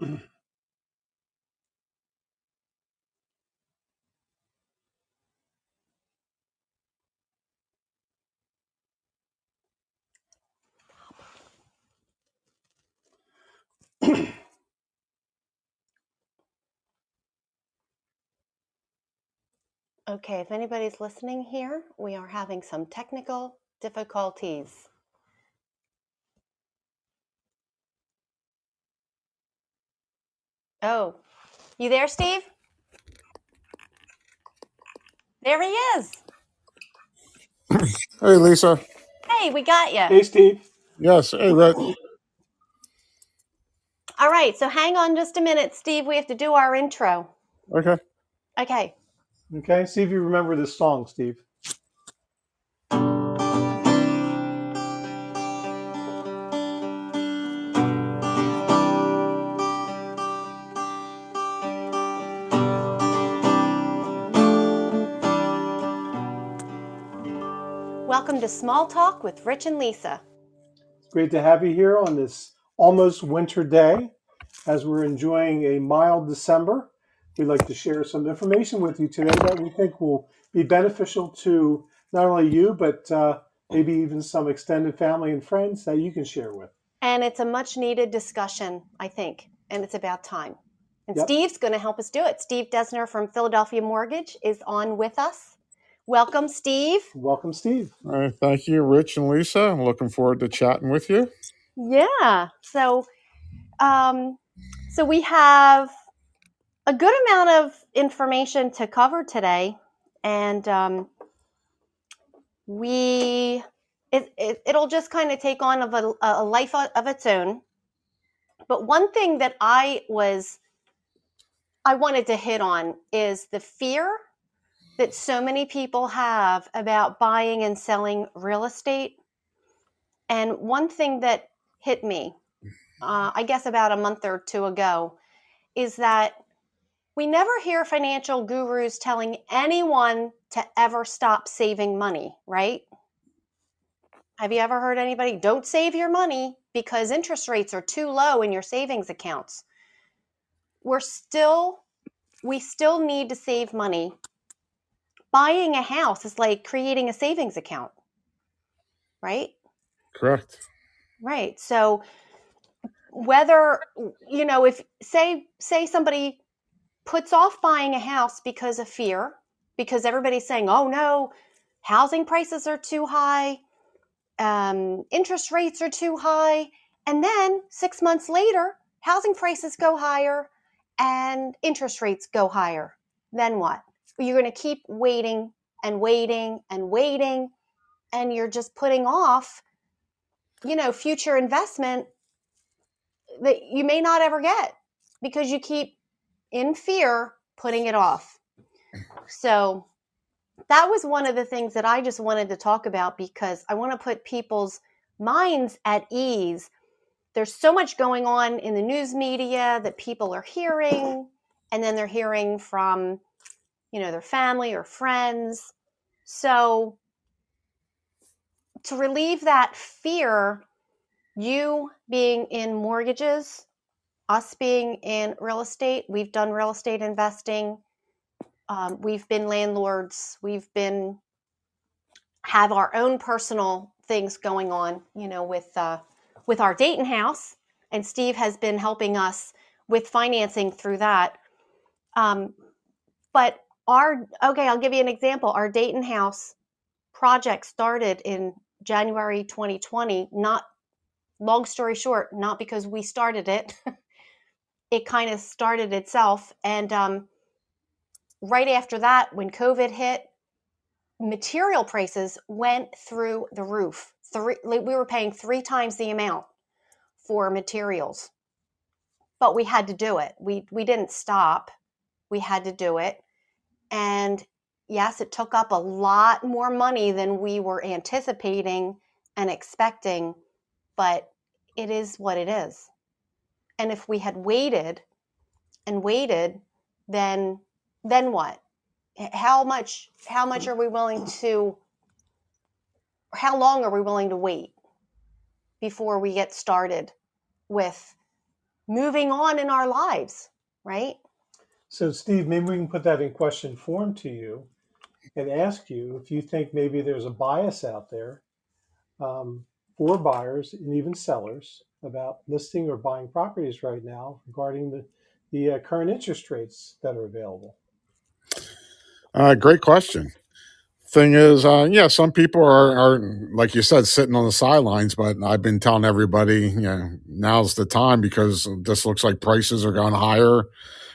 Okay, if anybody's listening here, we are having some technical difficulties. Oh, you there, Steve? There he is. Hey, Lisa. Hey, we got you. Hey, Steve. Yes. Hey, Rick. All right, so hang on just a minute, Steve. We have to do our intro. Okay. Okay. Okay, see if you remember this song, Steve. Welcome to Small Talk with Rich and Lisa. It's great to have you here on this almost winter day as we're enjoying a mild December. We'd like to share some information with you today that we think will be beneficial to not only you, but uh, maybe even some extended family and friends that you can share with. And it's a much needed discussion, I think, and it's about time. And Yep. Steve's going to help us do it. Steve Dessner from Philadelphia Mortgage is on with us. Welcome, Steve. Welcome, Steve. All right. Thank you, Rich and Lisa. I'm looking forward to chatting with you. Yeah. So, um, so we have a good amount of information to cover today, and um, we it, it it'll just kind of take on of a, a life of its own. But one thing that I was I wanted to hit on is the fear that so many people have about buying and selling real estate. And one thing that hit me, uh, I guess about a month or two ago, is that we never hear financial gurus telling anyone to ever stop saving money, right? Have you ever heard anybody, don't save your money because interest rates are too low in your savings accounts? We're still, we still need to save money. Buying a house is like creating a savings account, right? Correct. Right. So whether you know if say say somebody puts off buying a house because of fear because everybody's saying oh no housing prices are too high um, interest rates are too high and then six months later housing prices go higher and interest rates go higher then what you're going to keep waiting and waiting and waiting and you're just putting off you know future investment that you may not ever get because you keep in fear putting it off. So that was one of the things that i just wanted to talk about because i want to put people's minds at ease. There's so much going on in the news media that people are hearing and then they're hearing from you know their family or friends so to relieve that fear you being in mortgages, us being in real estate, we've done real estate investing. Um, we've been landlords. We've been have our own personal things going on, you know, with uh, with our Dayton house, and Steve has been helping us with financing through that. Um, but our okay, I'll give you an example. Our Dayton house project started in January 2020, not long story short, not because we started it, it kind of started itself. And um, right after that, when COVID hit, material prices went through the roof. Three, we were paying three times the amount for materials, but we had to do it. We we didn't stop. We had to do it, and yes, it took up a lot more money than we were anticipating and expecting, but it is what it is. And if we had waited and waited, then then what? How much how much are we willing to how long are we willing to wait before we get started with moving on in our lives, right? So, Steve, maybe we can put that in question form to you and ask you if you think maybe there's a bias out there um, for buyers and even sellers about listing or buying properties right now regarding the, the uh, current interest rates that are available. Uh, great question. Thing is, uh, yeah, some people are, are, like you said, sitting on the sidelines, but I've been telling everybody, you know, now's the time because this looks like prices are going higher.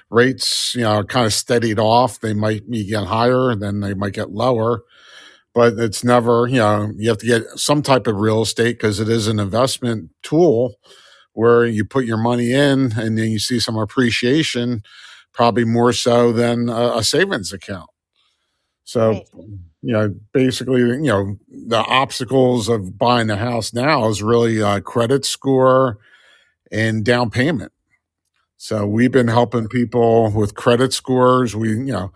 Rates, you know, kind of steadied off. They might be getting higher, then they might get lower, but it's never, you know, you have to get some type of real estate because it is an investment tool where you put your money in and then you see some appreciation, probably more so than a, a savings account. So, Right. you know, basically, you know, the obstacles of buying a house now is really uh, credit score and down payment. So we've been helping people with credit scores. We, you know,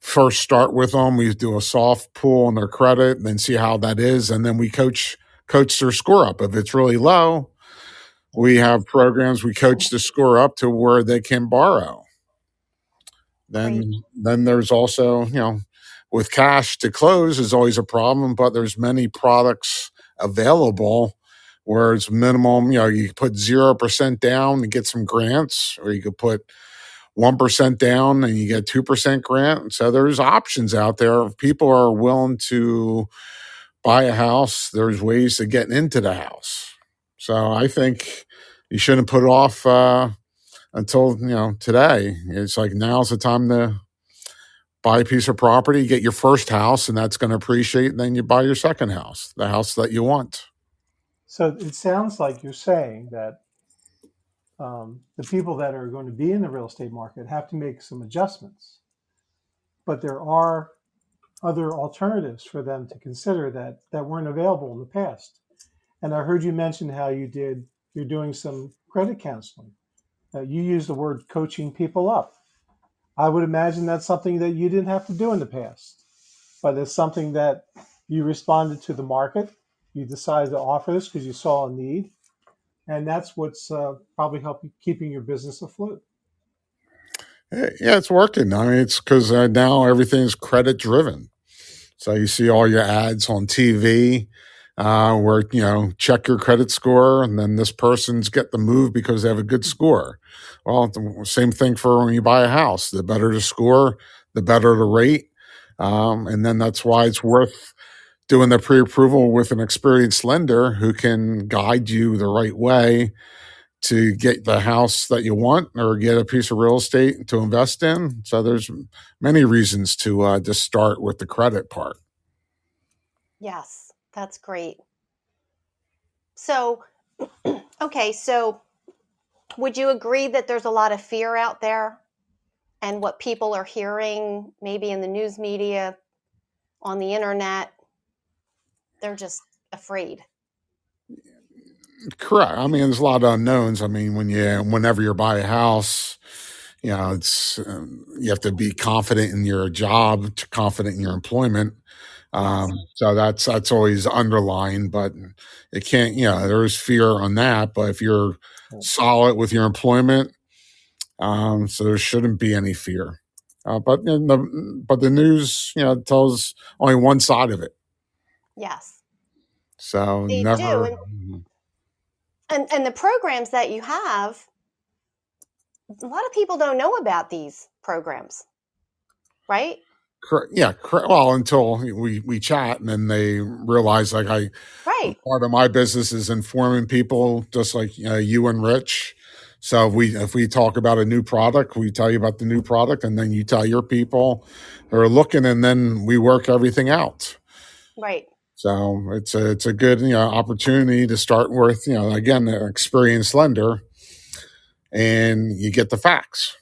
first start with them. We do a soft pull on their credit and then see how that is, and then we coach coach their score up. If it's really low, we have programs we coach the score up to where they can borrow then Great. then there's also you know with cash to close is always a problem but there's many products available where it's minimum you know you put 0% down and get some grants or you could put 1% down and you get 2% grant so there's options out there if people are willing to buy a house there's ways to get into the house so i think you shouldn't put it off uh, until you know today. It's like now's the time to buy a piece of property, get your first house, and that's going to appreciate. And then you buy your second house, the house that you want. So it sounds like you're saying that um, the people that are going to be in the real estate market have to make some adjustments, but there are other alternatives for them to consider that that weren't available in the past. And I heard you mention how you did you're doing some credit counseling. Uh, you use the word coaching people up. I would imagine that's something that you didn't have to do in the past, but it's something that you responded to the market. You decided to offer this because you saw a need, and that's what's uh, probably helping keeping your business afloat. Yeah, it's working. I mean, it's because uh, now everything's credit driven. So you see all your ads on TV uh, where, you know, check your credit score and then this person's get the move because they have a good score. Well, the same thing for when you buy a house. The better the score, the better the rate. Um, and then that's why it's worth doing the pre approval with an experienced lender who can guide you the right way to get the house that you want or get a piece of real estate to invest in. So there's many reasons to uh, just start with the credit part. Yes, that's great. So, okay, so would you agree that there's a lot of fear out there and what people are hearing, maybe in the news media, on the internet? They're just afraid. Correct. I mean, there's a lot of unknowns. I mean, when you whenever you buy a house, you know, it's um, you have to be confident in your job, confident in your employment. Um, so that's that's always underlying, but it can't. You know, there is fear on that. But if you're solid with your employment, um, so there shouldn't be any fear. Uh, but the but the news, you know, tells only one side of it. Yes. So They never. And, and and the programs that you have, a lot of people don't know about these programs, right? Yeah, well, until we we chat and then they realize like I Right. part of my business is informing people just like uh, you and Rich. So if we if we talk about a new product, we tell you about the new product, and then you tell your people who are looking, and then we work everything out. Right. So it's a it's a good you know opportunity to start with you know again an experienced lender, and you get the facts.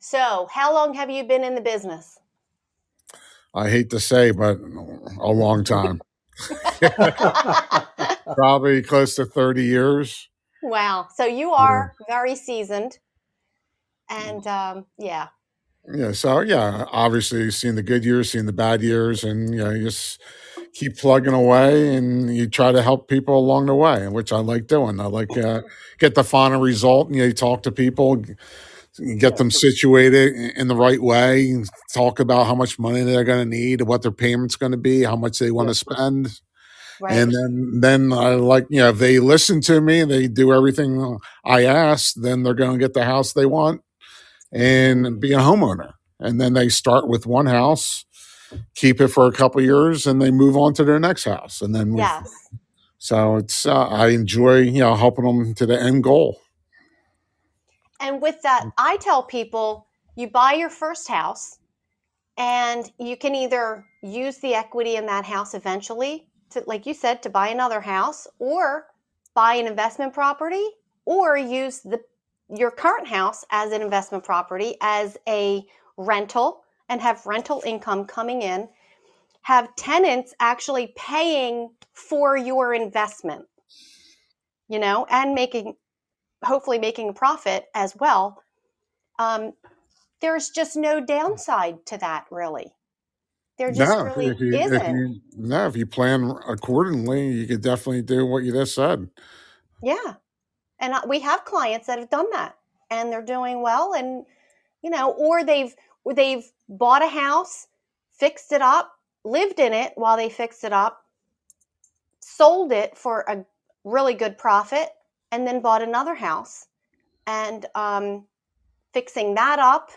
So, how long have you been in the business? I hate to say, but a long time, probably close to thirty years. wow. So you Yeah. are very seasoned. And um, yeah. Yeah, so yeah, obviously seeing the good years, seeing the bad years, and you know, you just keep plugging away, and you try to help people along the way, which I like doing. I like uh, get the final result, and you, know, you talk to people, get them situated in the right way, talk about how much money they're going to need, what their payment's going to be, how much they want to spend, Right. and then then I like you know if they listen to me, they do everything I ask, then they're going to get the house they want and be a homeowner. And then they start with one house, keep it for a couple years, and they move on to their next house. And then yes. So it's uh, I enjoy you know helping them to the end goal. And with that, I tell people you buy your first house and you can either use the equity in that house eventually to like you said to buy another house or buy an investment property or use the your current house as an investment property as a rental and have rental income coming in have tenants actually paying for your investment you know and making hopefully making a profit as well um, there's just no downside to that really. There just No, really if you isn't. you no if you plan accordingly, you could definitely do what you just said. yeah and we have clients that have done that and they're doing well and you know or they've or they've bought a house fixed it up lived in it while they fixed it up sold it for a really good profit and then bought another house. And um, fixing that up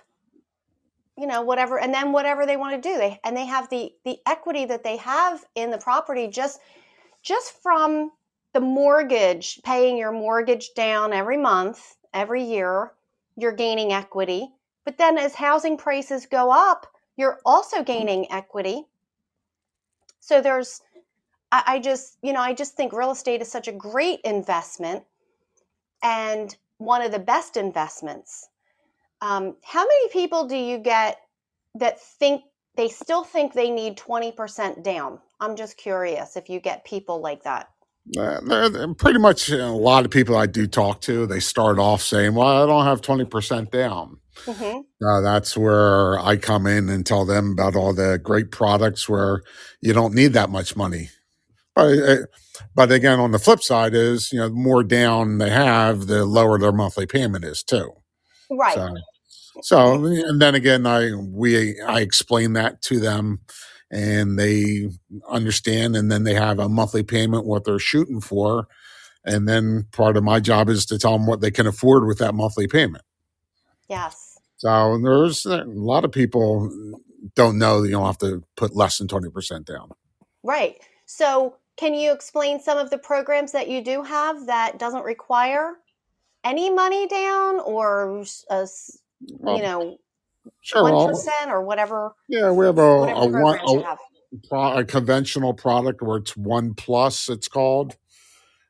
you know whatever and then whatever they want to do they and they have the the equity that they have in the property just just from the mortgage paying your mortgage down every month every year you're gaining equity. But then as housing prices go up you're also gaining equity. So there's I, I just you know i just think real estate is such a great investment and one of the best investments. Um, how many people do you get that think they still think they need 20% down? I'm just curious if you get people like that they're- they're pretty much uh, a lot of people I do talk to, they start off saying, "Well, I don't have twenty percent down." hmm Uh, that's where I come in and tell them about all the great products where you don't need that much money. But uh, but again, on the flip side is you know the more down they have, the lower their monthly payment is too. right So so and then again, I we I explain that to them, and they understand, and then they have a monthly payment what they're shooting for, and then part of my job is to tell them what they can afford with that monthly payment. yes So there's a lot of people don't know that you don't have to put less than twenty percent down. right so can you explain some of the programs that you do have that doesn't require any money down or a uh, s- you Well, know sure. one Well, or whatever yeah, we have a, a one a, pro, a conventional product where it's one plus. It's called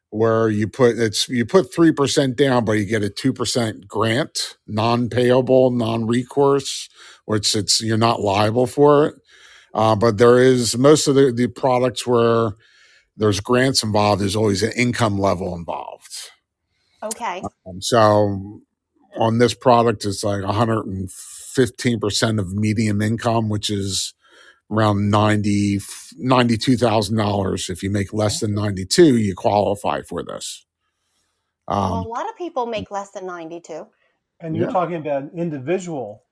where you put it's you put three percent down, but you get a two percent grant, non-payable, non-recourse, which it's you're not liable for it. Uh, but there is most of the, the products where there's grants involved. There's always an income level involved. okay Um, so on this product, it's like 115% of median income, which is around 90, $92,000. If you make less than 92, you qualify for this. well a Um, lot of people make less than 92 And you're yeah. talking about an individual,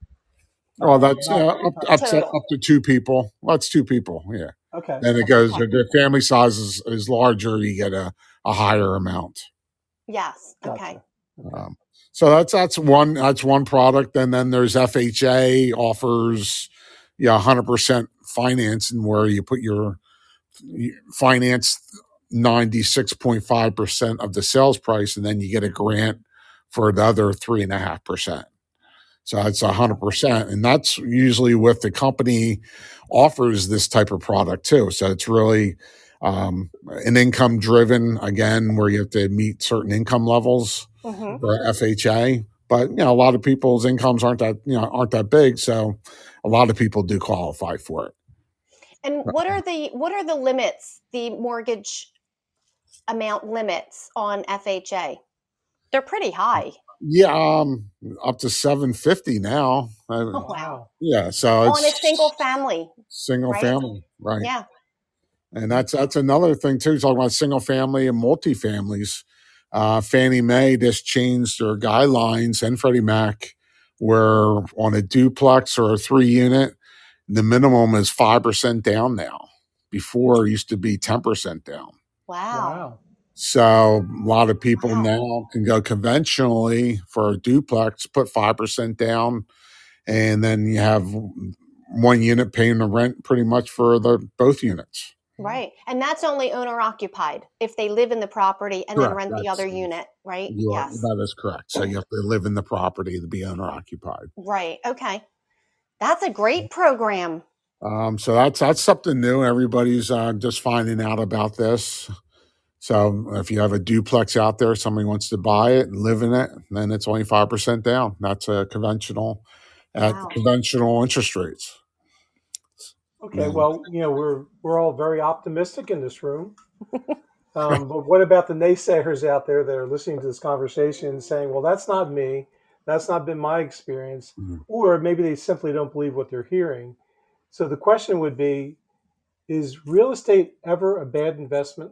Well, uh, that's uh, up, up, to, up to two people. Well, that's two people. Yeah. okay. Then it goes, if the family size is, is larger, you get a, a higher amount. yes okay Gotcha. Okay. Um, so that's that's one that's one product, and then there's FHA offers yeah 100% finance, and where you put your you finance 96.5% of the sales price, and then you get a grant for the other three and a half percent. So it's hundred percent, and that's usually what the company offers this type of product too. So it's really um, an income driven again, where you have to meet certain income levels hmm for FHA. But you know, a lot of people's incomes aren't that you know aren't that big, so a lot of people do qualify for it. and what are the what are the limits the mortgage amount limits on fha they're pretty high Yeah, um, up to seven fifty now. Uh, Oh, wow. Wow. yeah, so On a single family. single right? family, right? Yeah. And that's that's another thing too. Talking about single family and multifamilies. Uh, Fannie Mae just changed their guidelines and Freddie Mac, where on a duplex or a three unit, the minimum is five percent down now. Before it used to be ten percent down. Wow. Wow. So a lot of people Wow. now can go conventionally for a duplex, put five percent down, and then you have one unit paying the rent pretty much for the both units. Right. And that's only owner occupied if they live in the property and then Correct. rent the other unit, right? You are, yes. That is correct. So you have to live in the property to be owner occupied. Right. Okay. That's a great program. Um, so that's that's something new. Everybody's uh, just finding out about this. So if you have a duplex out there, somebody wants to buy it and live in it, then it's only five percent down. That's a conventional at conventional interest rates. Okay, well, you know, we're we're all very optimistic in this room. Um, but what about the naysayers out there that are listening to this conversation and saying, "Well, that's not me. That's not been my experience," Mhm. or maybe they simply don't believe what they're hearing. So the question would be: Is real estate ever a bad investment?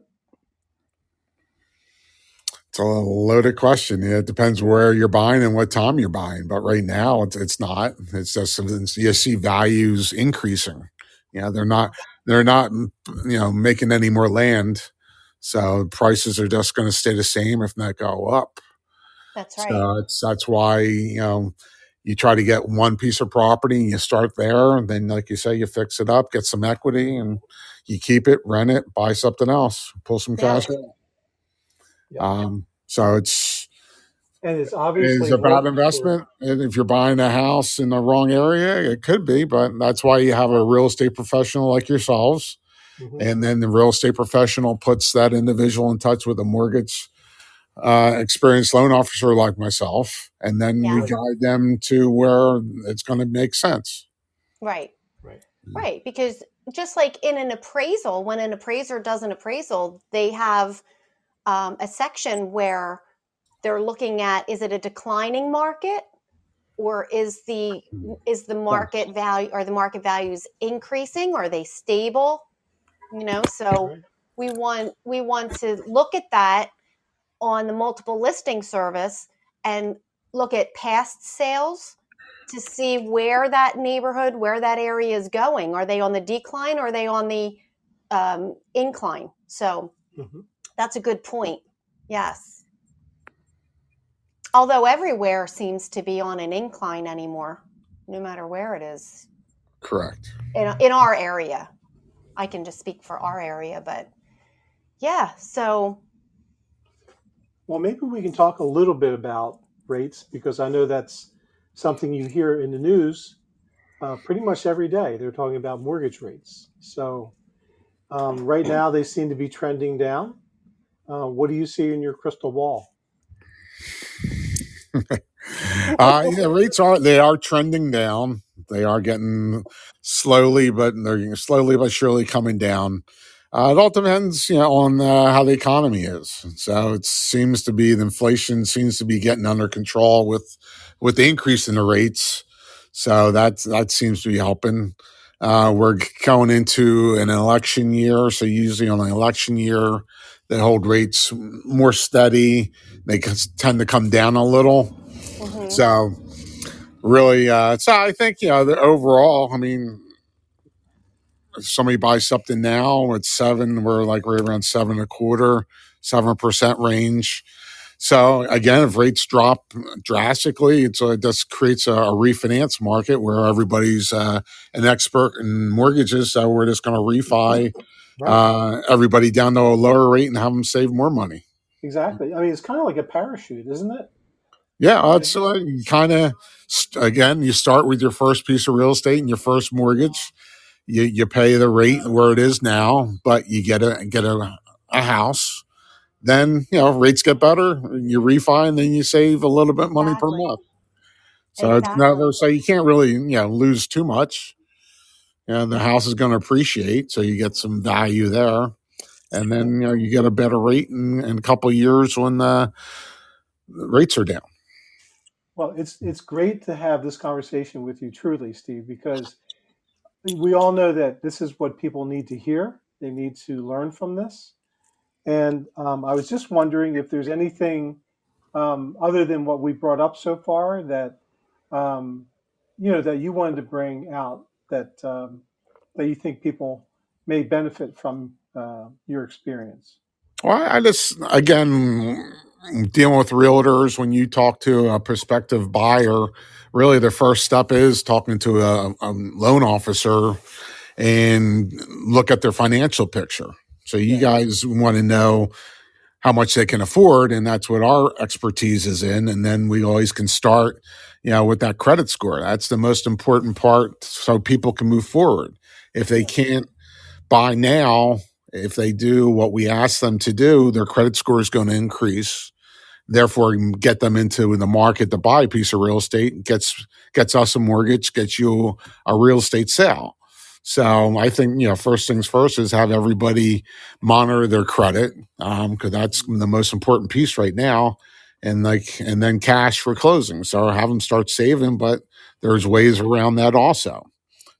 It's a loaded question. It depends where you're buying and what time you're buying. But right now, it's it's not. It's just you see values increasing. Yeah, they're not they're not you know making any more land, so prices are just going to stay the same if not go up. That's right. So it's that's why you know you try to get one piece of property and you start there, and then like you say, you fix it up, get some equity, and you keep it, rent it, buy something else, pull some Yeah. cash. Yeah. Um, so it's And it's obviously is a bad worked for- investment. And if you're buying a house in the wrong area, it could be, but that's why you have a real estate professional like yourselves. Mhm. And then the real estate professional puts that individual in touch with a mortgage uh, experienced loan officer like myself. And then we guide them to where it's going to make sense. Right. Right. Right. Because just like in an appraisal, when an appraiser does an appraisal, they have um, a section where they're looking at is it a declining market? Or is the is the market value are the market values increasing? Are they stable? You know so we want we want to look at that on the multiple listing service and look at past sales to see where that neighborhood where that area is going. Are they on the decline or are they on the um, incline? So Mhm. that's a good point. Yes although everywhere seems to be on an incline anymore no matter where it is Correct. in, in our area i can just speak for our area but yeah so Well, maybe we can talk a little bit about rates because I know that's something you hear in the news uh, pretty much every day. They're talking about mortgage rates. So um, right now they seem to be trending down. Uh, what do you see in your crystal ball? uh, yeah, rates are they are trending down. They are getting slowly, but they're slowly but surely coming down. Uh, it all depends, you know, on uh, how the economy is. So it seems to be the inflation seems to be getting under control with with the increase in the rates. So that that seems to be helping. Uh, we're going into an election year, so usually on an election year, they hold rates more steady. They tend to come down a little. mhm. So really, uh, so I think you know the overall. I mean, if somebody buys something now at seven, we're like right around seven and a quarter, seven percent range. So again, if rates drop drastically, it's, uh, it just creates a, a refinance market where everybody's uh, an expert in mortgages. So we're just going to refi Right. uh, everybody down to a lower rate and have them save more money. exactly. I mean, it's kind of like a parachute, isn't it? Yeah, it's uh, kind of again. You start with your first piece of real estate and your first mortgage. You you pay the rate where it is now, but you get a get a, a house. Then you know rates get better. You refi, and then you save a little bit money per month. So it's Exactly. never so you can't really you know lose too much. You know, the house is going to appreciate, so you get some value there, and then you know you get a better rate in, in a couple of years when the rates are down. Well, it's it's great to have this conversation with you, truly, Steve, because we all know that this is what people need to hear. They need to learn from this. And um, I was just wondering if there's anything um, other than what we brought up so far that um, you know that you wanted to bring out that um, that you think people may benefit from uh, your experience. Well, I just again dealing with realtors when you talk to a prospective buyer, really the first step is talking to a, a loan officer and look at their financial picture. So you Yeah, guys want to know how much they can afford, and that's what our expertise is in. And then we always can start, you know, with that credit score. That's the most important part, so people can move forward. If they can't buy now, if they do what we ask them to do, their credit score is going to increase. Therefore, get them into the market to buy a piece of real estate gets gets us a mortgage, gets you a real estate sale. So I think you know first things first is have everybody monitor their credit um, because that's the most important piece right now, and like and then cash for closing. So have them start saving, but there's ways around that also.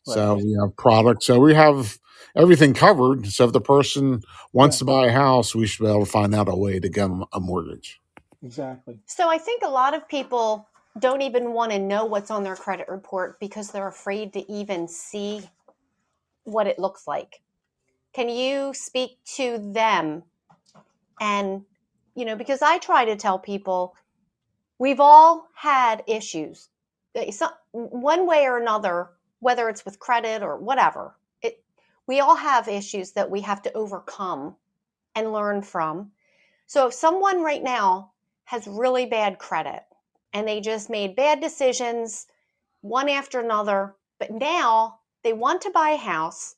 right. So we have products. So we have everything covered. So if the person wants Yeah, to buy a house, we should be able to find out a way to get them a mortgage. exactly. So I think a lot of people don't even want to know what's on their credit report because they're afraid to even see what it looks like. Can you speak to them and you know because I try to tell people we've all had issues one way or another whether it's with credit or whatever. It we all have issues that we have to overcome and learn from. So if someone right now has really bad credit and they just made bad decisions one after another, but now they want to buy a house,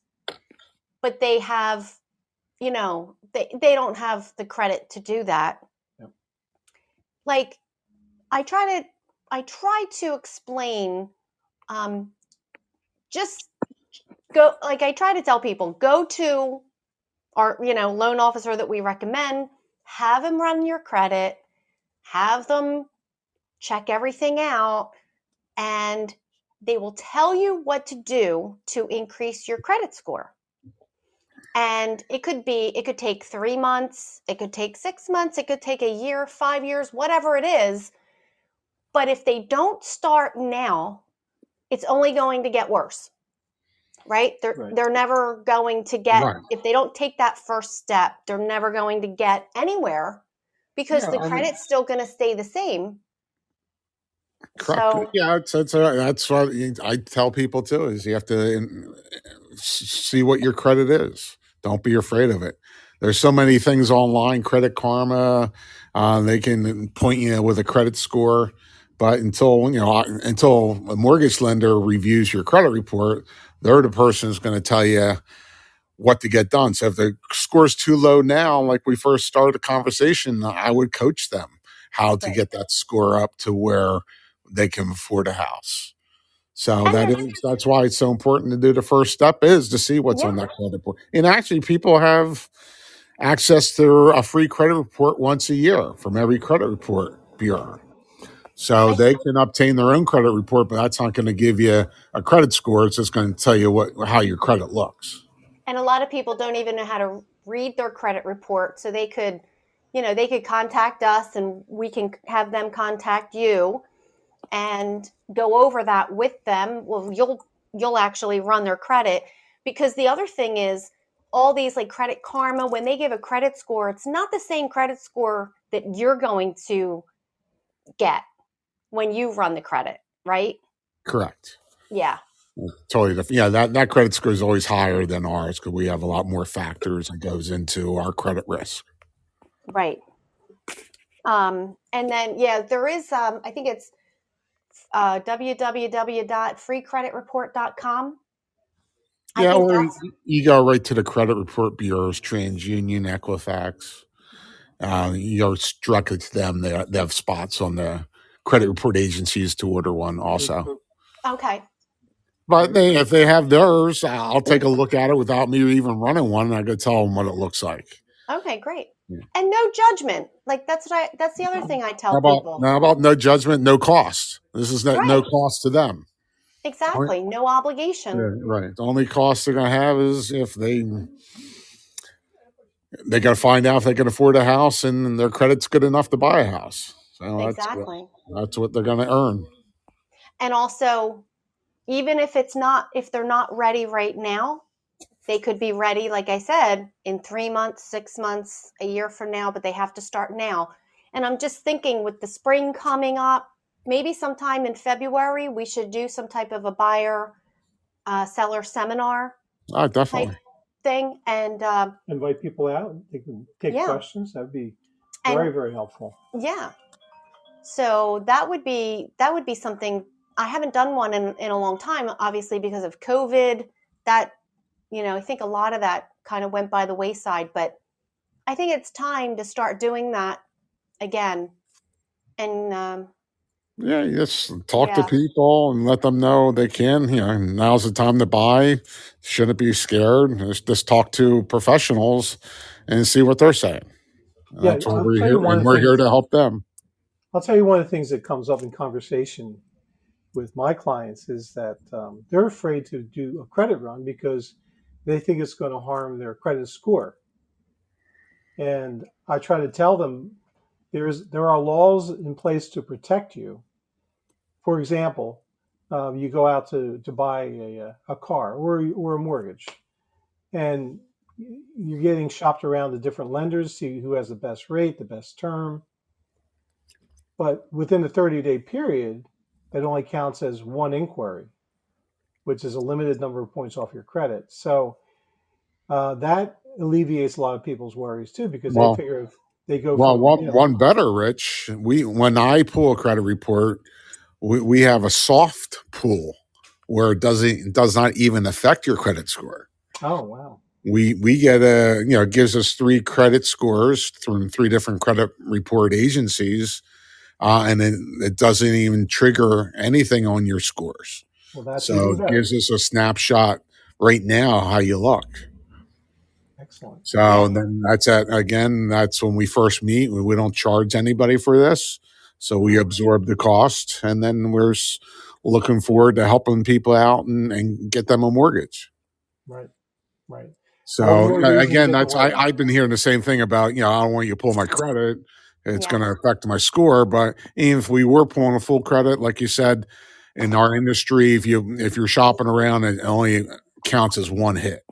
but they have, you know, they, they don't have the credit to do that. Yep. Like I try to I try to explain um just go like I try to tell people go to our you know loan officer that we recommend have them run your credit have them check everything out and they will tell you what to do to increase your credit score and it could be it could take 3 months it could take 6 months it could take a year 5 years whatever it is but if they don't start now it's only going to get worse right they're Right. they're never going to get Right. if they don't take that first step they're never going to get anywhere because Yeah, the I mean, credit's still going to stay the same. So Yeah, it's, it's a, that's what I tell people too is you have to in- see what your credit is. Don't be afraid of it. There's so many things online, Credit Karma, uh, they can point you with a credit score. But until you know, until a mortgage lender reviews your credit report, they're the person who's going to tell you what to get done. So if the score's too low now, like we first started the conversation, I would coach them how to right get that score up to where they can afford a house. So that there's that's why it's so important to do the first step is to see what's yeah on that credit report. And actually people have access to a free credit report once a year from every credit report bureau. So they can obtain their own credit report, but that's not going to give you a credit score. It's just going to tell you what how your credit looks. and a lot of people don't even know how to read their credit report so they could you know they could contact us and we can have them contact you and go over that with them well you'll you'll actually run their credit because the other thing is all these like credit karma when they give a credit score it's not the same credit score that you're going to get when you run the credit right Correct. yeah Totally different. Yeah, that, that credit score is always higher than ours because we have a lot more factors that goes into our credit risk. right um and then yeah there is um i think it's uh www.freecreditreport.com i Yeah, or you you go right to the credit report bureaus, TransUnion, Equifax. Uh, you're directly to them. They, they have spots on the credit report agencies to order one also. okay But they, if they have theirs, I'll take a look at it without me even running one, and I could tell them what it looks like. Okay, great. Yeah. And no judgment. Like that's what I that's the other thing I tell How about people. now about no judgment, no cost. This is no, no cost to them. Exactly. No obligation. Yeah, right. The only cost they're going to have is if they they got to find out if they can afford a house and their credit's good enough to buy a house. So that's what, Exactly. that's what they're going to earn. And also, even if it's not, if they're not ready right now, they could be ready, like I said, in three months, six months, a year from now, but they have to start now. And I'm just thinking with the spring coming up, maybe sometime in February, we should do some type of a buyer uh, seller seminar Oh, definitely. thing. And uh, Invite people out. They can take Yeah. questions. That'd be And- very, very helpful. Yeah. So that would be that would be something I haven't done one in, in a long time, obviously because of COVID. That you know, I think a lot of that kind of went by the wayside, but I think it's time to start doing that again. And um, Yeah, you just talk to people and let them know they can. You know, now's the time to buy. Shouldn't be scared. Just, just talk to professionals and see what they're saying. Yeah, That's what we're here, and we're thing. here to help them. I'll tell you one of the things that comes up in conversation with my clients is that um, they're afraid to do a credit run because they think it's going to harm their credit score. And I try to tell them there's there are laws in place to protect you. For example, um, you go out to, to buy a, a car or, or a mortgage, and you're getting shopped around to different lenders, see who has the best rate, the best term. But within the 30 day period, it only counts as one inquiry, which is a limited number of points off your credit. So uh, that alleviates a lot of people's worries too, because Well- they figure if they go Well, from one you know, one better, Rich. We when I pull a credit report, we, we have a soft pull where it doesn't it does not even affect your credit score. oh wow, We we get a you know it gives us three credit scores from three different credit report agencies, uh, and it, it doesn't even trigger anything on your scores. Well that's so it gives us a snapshot right now how you look. excellent. So then that's at again. That's when we first meet. We, we don't charge anybody for this, so we absorb the cost, and then we're s- looking forward to helping people out and, and get them a mortgage. Right, right. So Well, again, that's I, I've been hearing the same thing about you know I don't want you to pull my credit. It's Yeah. going to affect my score. But even if we were pulling a full credit, like you said, in our industry, if you if you're shopping around, it only counts as one hit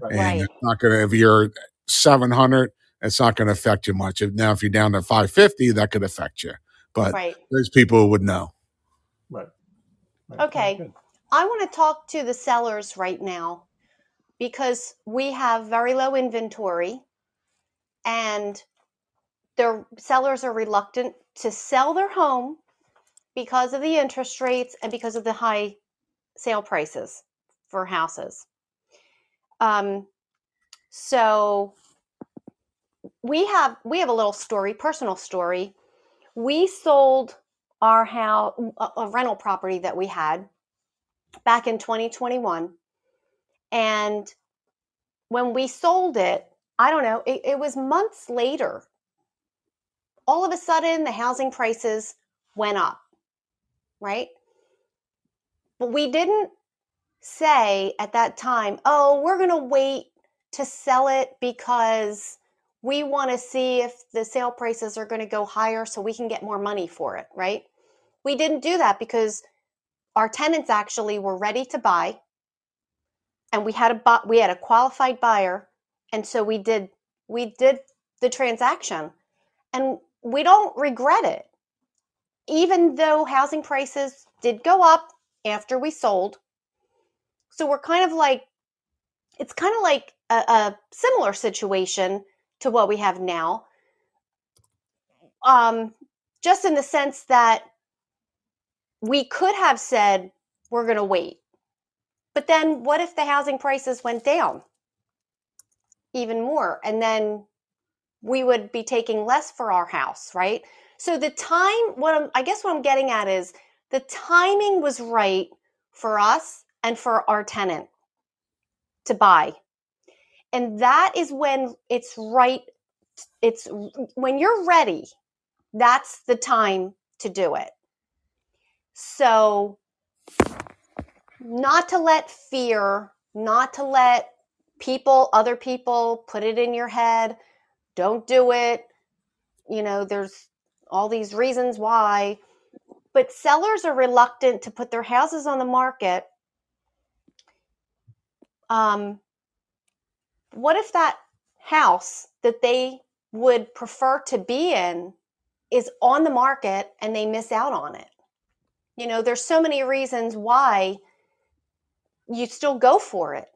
Right. and Right. it's not going to if you're 700 it's not going to affect you much if, now if you're down to 550 that could affect you but right. there's people who would know Right. right. Okay. I want to talk to the sellers right now because we have very low inventory and their sellers are reluctant to sell their home because of the interest rates and because of the high sale prices for houses. Um, so we have we have a little story, personal story. We sold our house, a, rental property that we had back in 2021, and when we sold it, I don't know, it, it was months later. All of a sudden, the housing prices went up, right? But we didn't say at that time, oh, we're going to wait to sell it because we want to see if the sale prices are going to go higher so we can get more money for it, right? We didn't do that because our tenants actually were ready to buy and we had a bu- we had a qualified buyer and so we did we did the transaction and we don't regret it even though housing prices did go up after we sold. So we're kind of like it's kind of like a, a similar situation to what we have now. Um, just in the sense that we could have said we're going to wait. But then what if the housing prices went down? Even more and then we would be taking less for our house right so the time what I'm, i guess what i'm getting at is the timing was right for us and for our tenant to buy. And that is when it's right it's when you're ready that's the time to do it. So not to let fear not to let people other people put it in your head don't do it. You know there's all these reasons why. But sellers are reluctant to put their houses on the market. Um, what if that house that they would prefer to be in is on the market and they miss out on it? You know there's so many reasons why you still go for it.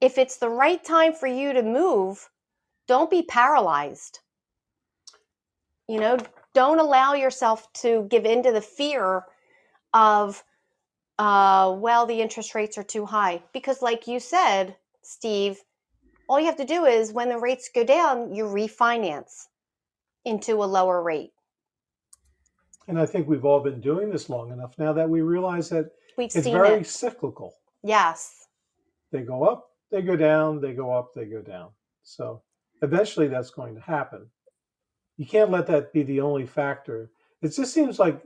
If it's the right time for you to move don't be paralyzed. You know don't allow yourself to give into the fear of uh, well the interest rates are too high because like you said steve all you have to do is when the rates go down, you refinance into a lower rate. And I think we've all been doing this long enough now that we realize that We've it's very it. cyclical. Yes. They go up, they go down, they go up, they go down. So eventually that's going to happen. You can't let that be the only factor. It just seems like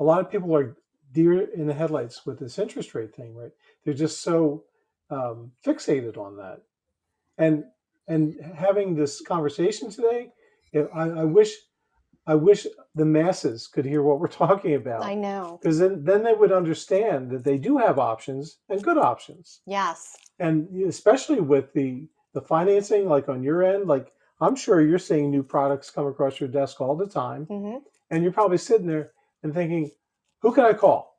a lot of people are deer in the headlights with this interest rate thing, right? They're just so um, fixated on that. And and having this conversation today, I, I wish I wish the masses could hear what we're talking about I know. because then, then they would understand that they do have options and good options Yes. and especially with the the financing like on your end like i'm sure you're seeing new products come across your desk all the time hmm and you're probably sitting there and thinking who can i call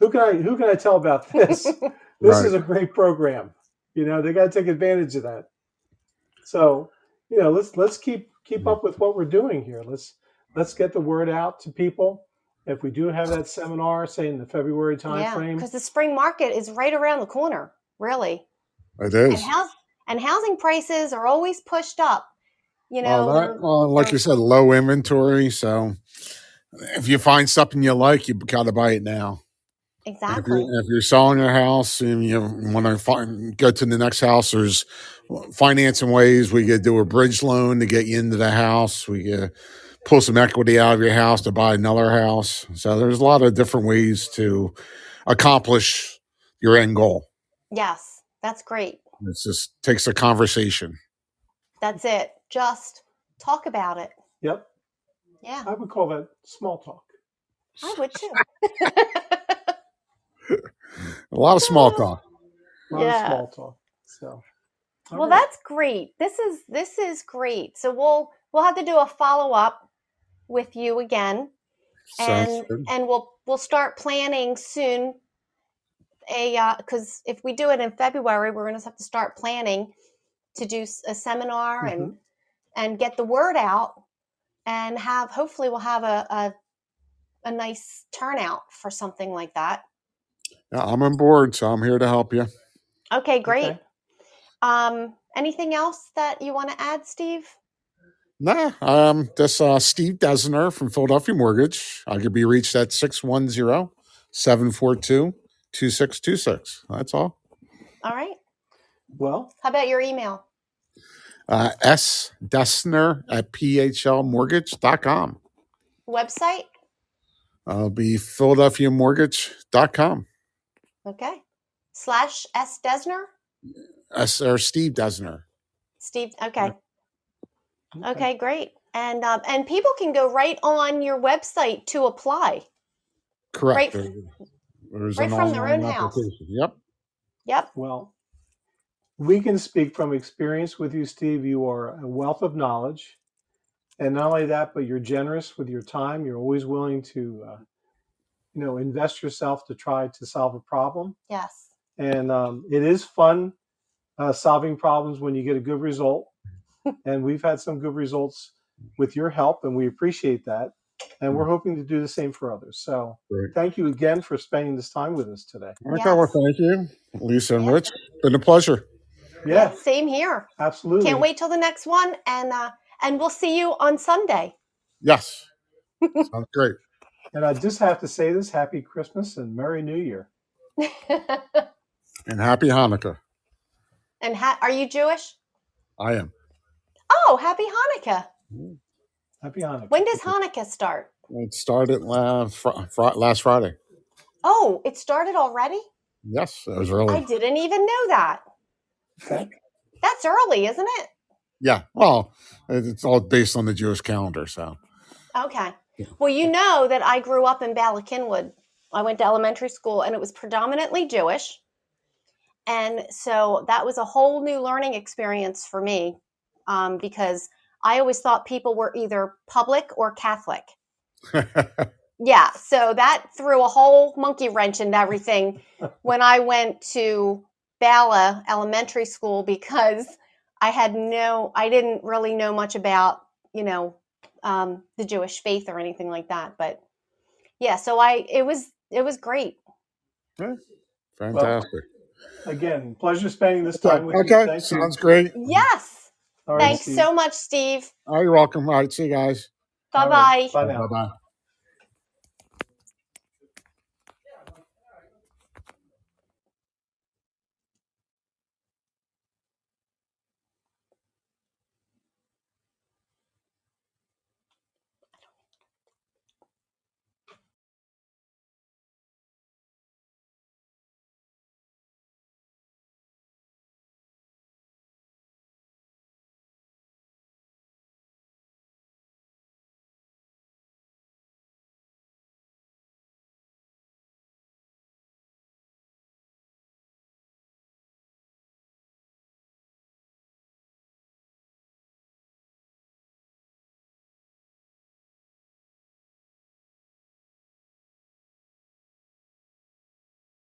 who can i who can i tell about this this Right. is a great program you know they got to take advantage of that so you know let's let's keep keep up with what we're doing here let's let's get the word out to people if we do have that seminar say in the february yeah. timeframe Because the spring market is right around the corner, really. It And is. house and housing prices are always pushed up. You know, um, Well, that, well, like you said, low inventory. So if you find something you like, you got to buy it now. If exactly. you're, if you're selling your house and you want to find, go to the next house, there's financing ways. We could do a bridge loan to get you into the house. We could pull some equity out of your house to buy another house. So there's a lot of different ways to accomplish your end goal. Yes, that's great. It just takes a conversation. That's it. Just talk about it. yep Yeah, i would call that small talk I would too. A lot of small talk. a lot Yeah. of small talk so all well right. that's great this is this is great so we'll we'll have to do a follow-up with you again Sounds and good. and we'll we'll start planning soon a because if we do it in february we're going to have to start planning to do a seminar Mm-hmm. and get the word out and have hopefully we'll have a a, a nice turnout for something like that Yeah, I'm on board, so I'm here to help you. okay great Okay. um anything else that you want to add steve Nah, um, this uh, Steve Dessner from Philadelphia Mortgage. I could be reached at 610 742 2626. That's all. all right well how about your email Uh, S Dessner at phlmortgage.com. website I'll be philadelphiamortgage.com. okay slash s dessner S or Steve Dessner. steve okay okay great and um, and people can go right on your website to apply Correct. Right- There- there's right from their own house. Yep. yep Well, we can speak from experience with you, Steve. You are a wealth of knowledge. And not only that, but you're generous with your time. You're always willing to, uh, you know, invest yourself to try to solve a problem. yes And um, it is fun uh, solving problems when you get a good result. and we've had some good results with your help, and we appreciate that. And we're hoping to do the same for others. So Great. thank you again for spending this time with us today. Okay, well, Yes. thank you, Lisa and Yeah. Rich. Been a pleasure. Yeah, same here absolutely. can't wait till the next one and uh and we'll see you on sunday Yes. Sounds great. And I just have to say this happy Christmas and Merry New Year. And happy Hanukkah. and ha- are you jewish I am. Oh, happy Hanukkah. Happy Hanukkah. When does Hanukkah start? It started last, fr- fr- last Friday. Oh, it started already? Yes, it was early. I didn't even know that. That's early, isn't it? Yeah, well, it's all based on the Jewish calendar. So, Okay. Well, you know that I grew up in Bala Cynwyd. I went to elementary school and it was predominantly Jewish. And so that was a whole new learning experience for me um, because I always thought people were either public or Catholic. Yeah. So that threw a whole monkey wrench into everything when I went to Bala Elementary School because I had no, I didn't really know much about, you know, um, the Jewish faith or anything like that. But yeah, so I, it was, it was great. fantastic. Again, pleasure spending this time with you. Okay, Thank you. sounds great. Yes. All right, Thanks Steve. so much, Steve. Oh, you're welcome. All right, see you guys. Bye-bye. right, Bye now. Bye bye.